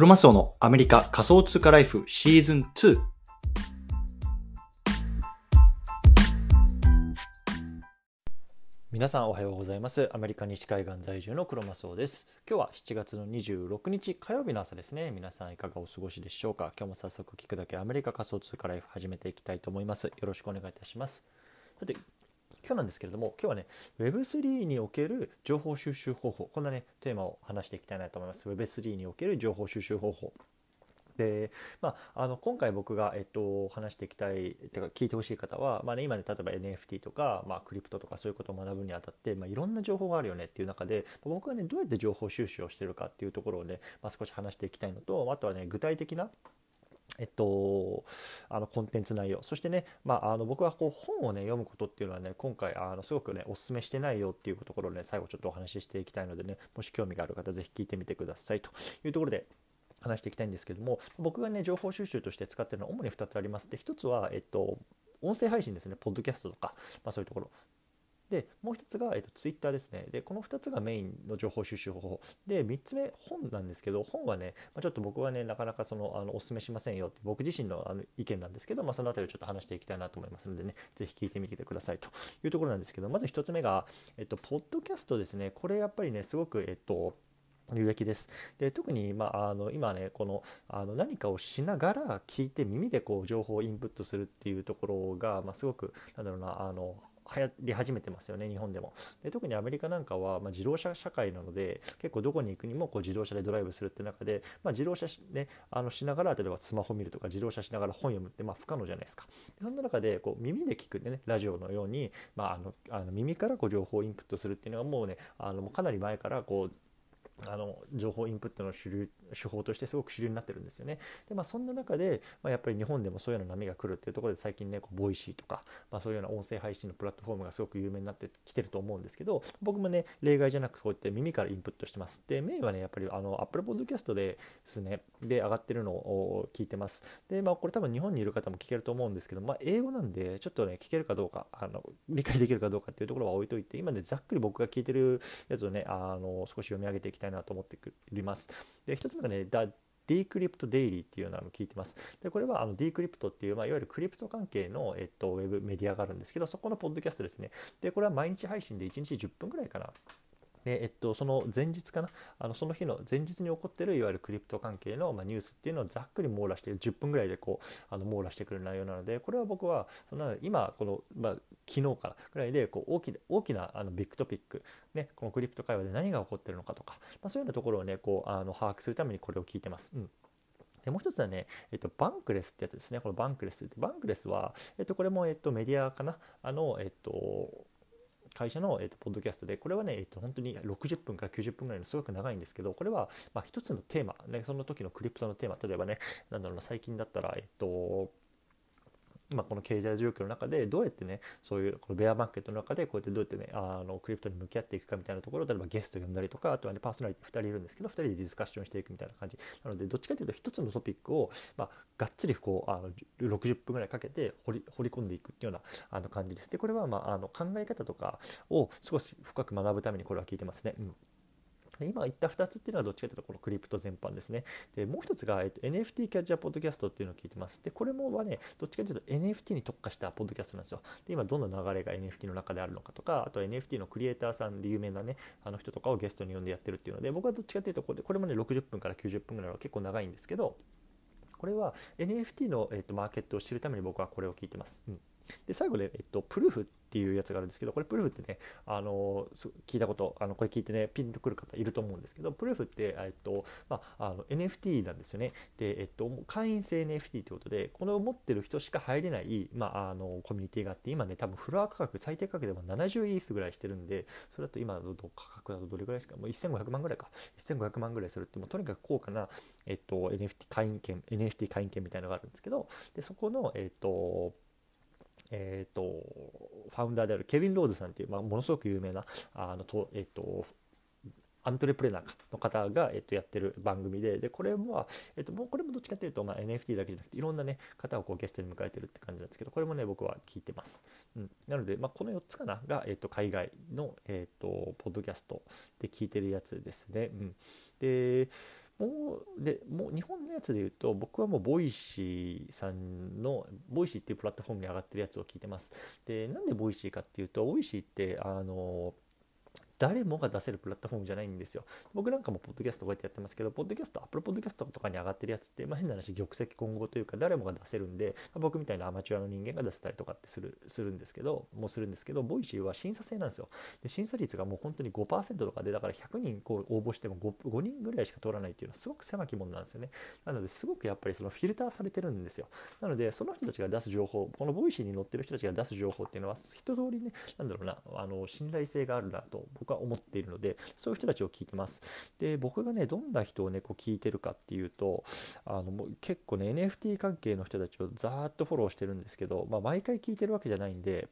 クロマスオのアメリカ仮想通貨ライフシーズン2。皆さんおはようございます。アメリカ西海岸在住のクロマスオです。今日は7月の26日火曜日の朝ですね。皆さんいかがお過ごしでしょうか？今日も早速聞くだけアメリカ仮想通貨ライフ始めていきたいと思います。よろしくお願いいたします。さて、今日なんですけれども今日はね Web3 における情報収集方法こんなねテーマを話していきたいなと思います。Web3 における情報収集方法。でまあ、あの今回僕が、えっと、話していきたいてか聞いてほしい方は、まあね、今ね例えば NFT とか、まあ、クリプトとかそういうことを学ぶにあたって、まあ、いろんな情報があるよねっていう中で僕はねどうやって情報収集をしてるかっていうところをね、まあ、少し話していきたいのとあとはね具体的なえっと、あのコンテンツ内容。そしてね、まあ、あの僕はこう本をね読むことっていうのはね今回あのすごくねお勧めしてないよっていうところをね最後ちょっとお話ししていきたいのでねもし興味がある方是非聞いてみてくださいというところで話していきたいんですけども僕がね情報収集として使ってるのは主に2つあります。で1つは、えっと、音声配信ですねポッドキャストとか、まあ、そういうところ。でもう一つが、えっと、ツイッターですね。でこの2つがメインの情報収集方法。で3つ目本なんですけど本はね、まあ、ちょっと僕はねなかなかそのあのお勧めしませんよって僕自身のあの意見なんですけど、まあ、その辺りをちょっと話していきたいなと思いますのでね是非聞いてみてくださいというところなんですけどまず1つ目が、えっと、ポッドキャストですね。これやっぱりねすごくえっと有益です。で特に、まあ、あの今ねこのあの何かをしながら聞いて耳でこう情報をインプットするっていうところが、まあ、すごくなんだろうなあの流行り始めてますよね日本でも。で特にアメリカなんかは、まあ、自動車社会なので結構どこに行くにもこう自動車でドライブするって中で、まあ、自動車し,、ね、あのしながら例えばスマホ見るとか自動車しながら本読むってまあ不可能じゃないですか。そんな中でこう耳で聞くねラジオのように、まあ、あのあの耳からこう情報をインプットするっていうのはもうねあのかなり前からこうあの情報インプットの主流手法としてすごく主流になってるんですよね。でまあそんな中で、まあ、やっぱり日本でもそういうような波が来るっていうところで最近ねこう Voicy とか、まあ、そういうような音声配信のプラットフォームがすごく有名になってきてると思うんですけど僕もね例外じゃなくこうやって耳からインプットしてます。でメインはねやっぱりあの Apple Podcast でですねで上がってるのを聞いてます。でまあこれ多分日本にいる方も聞けると思うんですけど、まあ、英語なんでちょっとね聞けるかどうかあの理解できるかどうかっていうところは置いといて今ねざっくり僕が聞いてるやつをねあの少し読み上げていきたいなと思っております。で1つなんかね、ディークリプトデイリーっていうのを聞いてます。で、これはあのディークリプトっていう、まあ、いわゆるクリプト関係の、えっと、ウェブメディアがあるんですけど、そこのポッドキャストですね。で、これは毎日配信で1日10分ぐらいかな。でえっと、その前日かな？あのその日の前日に起こってるいわゆるクリプト関係の、まあ、ニュースっていうのをざっくり網羅して10分ぐらいでこうあの網羅してくる内容なのでこれは僕はその今この、まあ、昨日からぐらいでこう大きな大きなあのビッグトピック、ね、このクリプト会話で何が起こってるのかとか、まあ、そういうようなところをねこうあの把握するためにこれを聞いてます。うんでもう一つはね、えっと、バンクレスってやつですね。このバンクレスって、バンクレスは、えっと、これも、えっと、メディアかな？あの、えっと、会社の、えーと、ポッドキャストでこれはね、えーと、本当に60分から90分ぐらいのすごく長いんですけどこれは、まあ、一つのテーマ、ね、その時のクリプトのテーマ例えばねなんだろうな最近だったらえっ、ー、とまあ、この経済状況の中でどうやってねそういうこのベアマーケットの中でこうやってどうやってねあのクリプトに向き合っていくかみたいなところを例えばゲスト呼んだりとかあとはねパーソナリティ2人いるんですけど2人でディスカッションしていくみたいな感じ。なのでどっちかというと1つのトピックを、まあ、がっつりこうあの60分ぐらいかけて掘り掘り込んでいくっていうようなあの感じです。でこれは、まあ、あの考え方とかを少し深く学ぶためにこれは聞いてますね。うん。で今言った2つっていうのはどっちかというとこのクリプト全般ですね。でもう1つが、えっと、NFT キャッチャーポッドキャストっていうのを聞いてます。でこれもはねどっちかというと NFT に特化したポッドキャストなんですよ。で今どんな流れが NFT の中であるのかとかあとは NFT のクリエイターさんで有名なねあの人とかをゲストに呼んでやってるっていうので僕はどっちかというとこれこれもね60分から90分ぐらいは結構長いんですけどこれは NFT の、えっと、マーケットを知るために僕はこれを聞いてます。うんで最後で、えっと、プルーフっていうやつがあるんですけどこれプルーフってねあの聞いたことあのこれ聞いてねピンとくる方いると思うんですけどプルーフって、えっとまあ、あの NFT なんですよね。で、えっと、会員制 NFT ということでこれを持ってる人しか入れない、まあ、あのコミュニティがあって今ね多分フロア価格最低価格でも70イースぐらいしてるんでそれだと今の価格だとどれぐらいですか？もう1500万ぐらいか。1500万ぐらいするってもうとにかく高価な、えっと、NFT 会員権 NFT 会員権みたいなのがあるんですけどでそこのえっとえーと、ファウンダーであるケビン・ローズさんっていう、まあ、ものすごく有名なあのと、えーと、アントレプレナーの方が、えっと、やってる番組で、で、これは、えっと、もうこれもどっちかというと、まあ、NFT だけじゃなくて、いろんなね、方をこうゲストに迎えてるって感じなんですけど、これもね、僕は聞いてます。うん。なので、まあ、この4つかなが、えっと、海外の、えっと、ポッドキャストで聞いてるやつですね。うん。で、もうでもう日本のやつで言うと僕はもう Voicyさんの Voicy っていうプラットフォームに上がってるやつを聞いてます。でなんで Voicyかっていうと Voicy ってあの誰もが出せるプラットフォームじゃないんですよ。僕なんかもポッドキャストこうやってやってますけど、ポッドキャスト、 Apple Podcast とかに上がってるやつって、まあ、変な話、玉石混合というか、誰もが出せるんで、まあ、僕みたいなアマチュアの人間が出せたりとかってするするんですけど、もうするんですけど、 Voicyは審査制なんですよ。で、審査率がもう本当に5%とかで、だから100人こう応募しても 5, 5人ぐらいしか通らないっていうのはすごく狭き門なんですよね。なので、すごくやっぱりそのフィルターされてるんですよ。なので、その人たちが出す情報、この Voicy に載ってる人たちが出す情報っていうのは、一通りね、なんだろうな、あの信頼性があるなと僕は思っているので、でそういう人たちを聞いてますで僕がねどんな人をねこう聞いてるかっていうとあのもう結構ね NFT 関係の人たちをざーっとフォローしてるんですけど、まあ、毎回聞いてるわけじゃないんで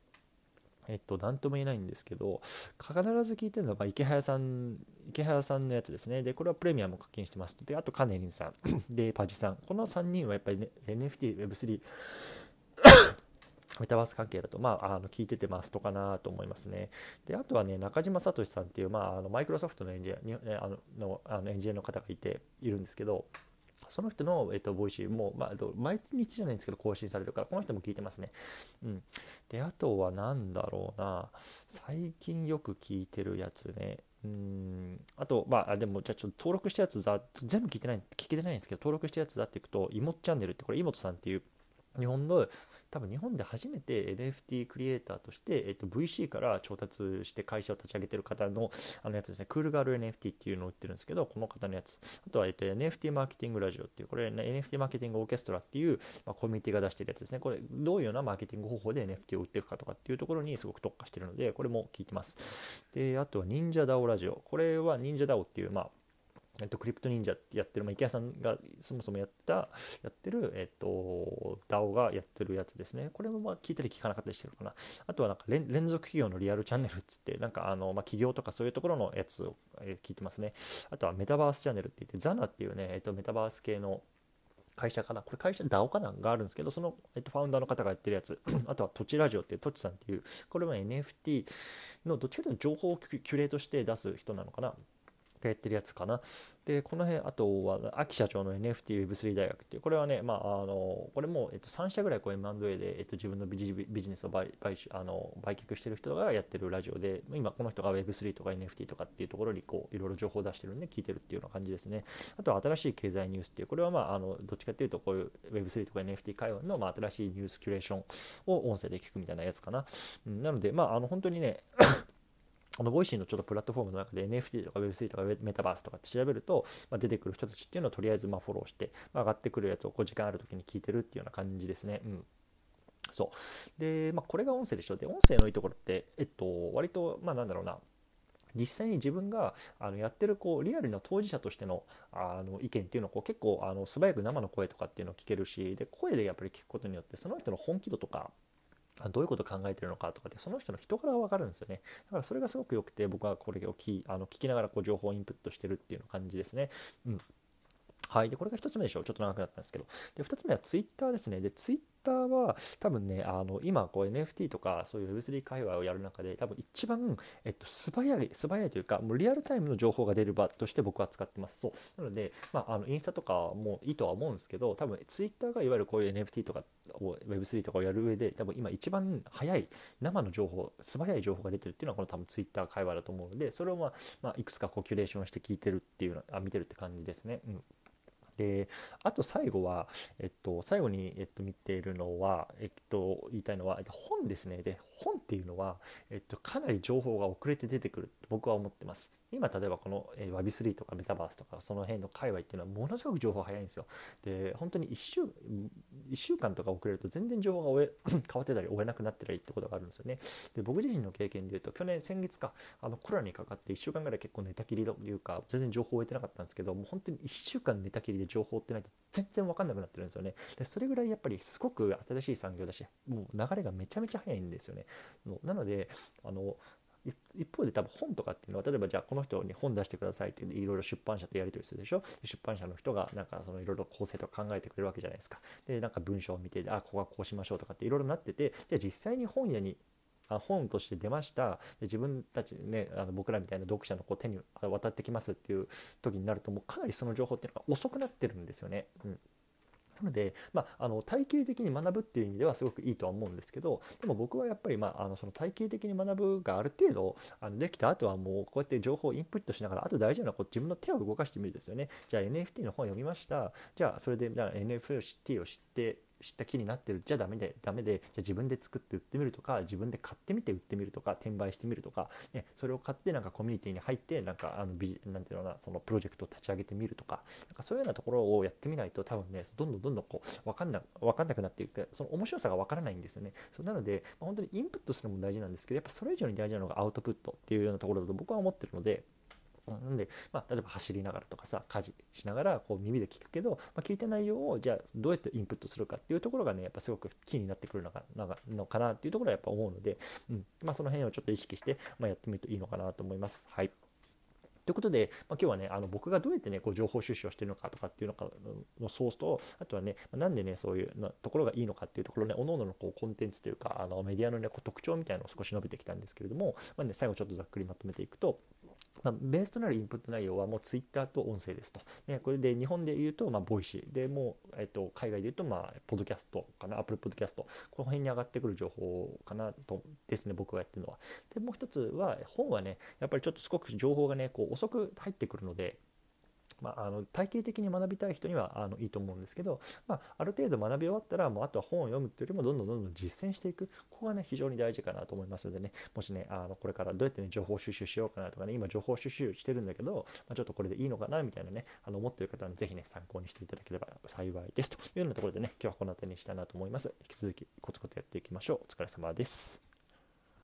えっと、何とも言えないんですけど、必ず聞いてるのは、まあ、イケハヤさん、イケハヤさんのやつですね。で、これはプレミアム課金してますで、あと、カネリンさん、で、パジさん。この3人はやっぱり、ね、NFT、Web3 メタバース関係だと、まあ、あの聞いててマストかなと思いますね。で、あとはね、中島聡さんっていう、まあ、あのマイクロソフトのエンジニアあののあのエンジニアの方がいて、いるんですけど、その人の、えっと、 Voicy も、まあ、毎日じゃないんですけど、更新されるから、この人も聞いてますね。うん。で、あとは何だろうな、最近よく聞いてるやつね。うん。あと、まあ、でも、じゃあちょっと登録したやつだ、全部聞いてない、聞けてないんですけど、登録したやつだっていくと、イモチャンネルって、これ、イモトさんっていう、日本の多分日本で初めて NFT クリエイターとして、えっと、VC から調達して会社を立ち上げてる方のあのやつですね、クールガール NFT っていうのを売ってるんですけど、この方のやつ。あとは、えっと、NFT マーケティングラジオっていう、これ、ね、NFT マーケティングオーケストラっていう、まあ、コミュニティが出してるやつですね。これ、どういうようなマーケティング方法で NFT を売っていくかとかっていうところにすごく特化してるので、これも聞いてます。で、あとは、忍者 DAO ラジオ。これは忍者 DAO っていう、まあ、えっと、クリプト忍者ってやってる、まあ、池谷さんがそもそもやってた、やってる、えっと、DAO がやってるやつですね。これもまあ聞いたり聞かなかったりしてるかな。あとはなんか連続企業のリアルチャンネルっつって、なんかあの、まあ、企業とかそういうところのやつを、聞いてますね。あとはメタバースチャンネルって言って、ザナっていうね、えっと、メタバース系の会社かなこれ会社 DAO かながあるんですけど、その、えっと、ファウンダーの方がやってるやつ。あとは土地ラジオっていう、土地さんっていう、これは NFT のどっちかというと情報をキュレートして出す人なのかな。やってるやつかな。で、この辺、あとは、秋社長の NFTWeb3 大学っていう、これはね、まあ、あの、これも、えっと、3社ぐらいこう M&A で、えっと、自分のビジビジネスを売買あの売却してる人がやってるラジオで、今、この人が Web3 とか NFT とかっていうところに、こう、いろいろ情報を出してるんで、聞いてるっていうような感じですね。あとは、新しい経済ニュースっていう、これは、まあ、あの、どっちかっていうと、こういう Web3 とか NFT 会話の、まあ、新しいニュースキュレーションを音声で聞くみたいなやつかな。うん、なので、まあ、あの、本当にねこの Voicy のちょっとプラットフォームの中で NFT とか Web3 とかメタバースとかって調べると、まあ、出てくる人たちっていうのをとりあえずまフォローして、まあ、上がってくるやつをこう時間ある時に聞いてるっていうような感じですね。うん。そう。で、まあ、これが音声でしょ。で、音声のいいところって、えっと、割と、まあ、なんだろうな。実際に自分があのやってるこうリアルな当事者としてのあの意見っていうのをこう結構あの素早く生の声とかっていうのを聞けるしで声でやっぱり聞くことによってその人の本気度とかどういうことを考えてるのかとかってその人の人柄が分かるんですよね。だからそれがすごく良くて僕はこれを聞あの聞きながらこう情報をインプットしてるっていう感じですね。うん。はい。で、これが1つ目でしょう。ちょっと長くなったんですけど。で、2つ目はツイッターですね。で、ツイッターは多分ね、あの、今、こう NFT とかそういう Web3 界隈をやる中で、多分一番、えっと、素早い、素早いというか、もうリアルタイムの情報が出る場として僕は使ってます。そう。なので、まあ、あの、インスタとかもいいとは思うんですけど、多分ツイッターがいわゆるこういう NFT とかを Web3 とかをやる上で、多分今一番早い生の情報、素早い情報が出てるっていうのはこの多分ツイッター界隈だと思うので、それをまあ、まあ、いくつかこうキュレーションして聞いてるっていうのあ、見てるって感じですね。うん。であと最後は、えっと、最後に、えっと、見ているのは、えっと、言いたいのは本ですね。で本っていうのは、えっと、かなり情報が遅れて出てくると僕は思ってます。今例えばこの、えー、Web3 とかメタバースとかその辺の界隈っていうのはものすごく情報早いんですよ。で本当に1週 ,1 週間とか遅れると全然情報が終え 変わってたり終えなくなってたりってことがあるんですよね。で僕自身の経験で言うと去年先月かあのコロナにかかって1週間ぐらい結構寝たきりというか全然情報を終えてなかったんですけどもう本当に1週間寝たきりで情報ってないと全然分かんなくなってるんですよね。でそれぐらいやっぱりすごく新しい産業だしもう流れがめちゃめちゃ早いんですよね。のなのであの一方で多分本とかっていうのは例えばじゃあこの人に本出してくださいっていろいろ出版社とやり取りするでしょ？出版社の人がなんかそのいろいろ構成とか考えてくれるわけじゃないですか。でなんか文章を見てあここはこうしましょうとかっていろいろなっててじゃあ実際に本屋にあ本として出ました。で自分たちねあの僕らみたいな読者のこう手に渡ってきますっていう時になるともうかなりその情報っていうのが遅くなってるんですよね。うん。なので、まあ、あの体系的に学ぶっていう意味ではすごくいいとは思うんですけどでも僕はやっぱり、まあ、あのその体系的に学ぶがある程度あのできた後はもうこうやって情報をインプットしながらあと大事なのはこう自分の手を動かしてみるですよね。じゃあ NFT の本読みました。じゃあそれでじゃあ NFT を知って知った気になってるじゃダメでダメでじゃ自分で作って売ってみるとか自分で買ってみて売ってみるとか転売してみるとか、ね、それを買ってなんかコミュニティに入ってなんかあのビなんていうのかなそのプロジェクトを立ち上げてみるとかなんかそういうようなところをやってみないと多分ねどんどんどんどんこう分かんな分かんなくなっていくその面白さが分からないんですよねそうなので、まあ、本当にインプットするのも大事なんですけどやっぱそれ以上に大事なのがアウトプットっていうようなところだと僕は思ってるので。なんで、まあ、例えば走りながらとかさ家事しながらこう耳で聞くけど、まあ、聞いた内容をじゃあどうやってインプットするかっていうところがねやっぱすごくキーになってくるのかのかなっていうところはやっぱ思うので、うん。まあ、その辺をちょっと意識して、まあ、やってみるといいのかなと思います。はい。ということで、まあ、今日はね、あの僕がどうやってね、こう情報収集をしてるのかとかっていうのかのソースと、あとはね、なんでね、そういうところがいいのかっていうところね、各々のこうコンテンツというか、あのメディアの、ね、こう特徴みたいなのを少し述べてきたんですけれども、まあね、最後ちょっとざっくりまとめていくと、まあ、ベースとなるインプット内容はもう Twitter と音声ですと。ね、これで日本で言うと、まあ、 Voicy。で、もう、えっと、海外で言うと、まあ、ポッドキャストかな、Apple Podcast。この辺に上がってくる情報かなとですね、僕がやってるのは。で、もう一つは、本はね、やっぱりちょっとすごく情報がね、こう遅く入ってくるので、まあ、あの体系的に学びたい人にはあのいいと思うんですけど、まあ、ある程度学び終わったらもうあとは本を読むっていうよりもどんどんどんどん実践していく。ここがね非常に大事かなと思いますのでね。もしねあのこれからどうやってね情報収集しようかなとかね今情報収集してるんだけど、まあ、ちょっとこれでいいのかなみたいなねあの思ってる方は、ね、ぜひね参考にしていただければ幸いです。というようなところでね今日はこの辺りにしたいなと思います。引き続きコツコツやっていきましょう。お疲れ様です。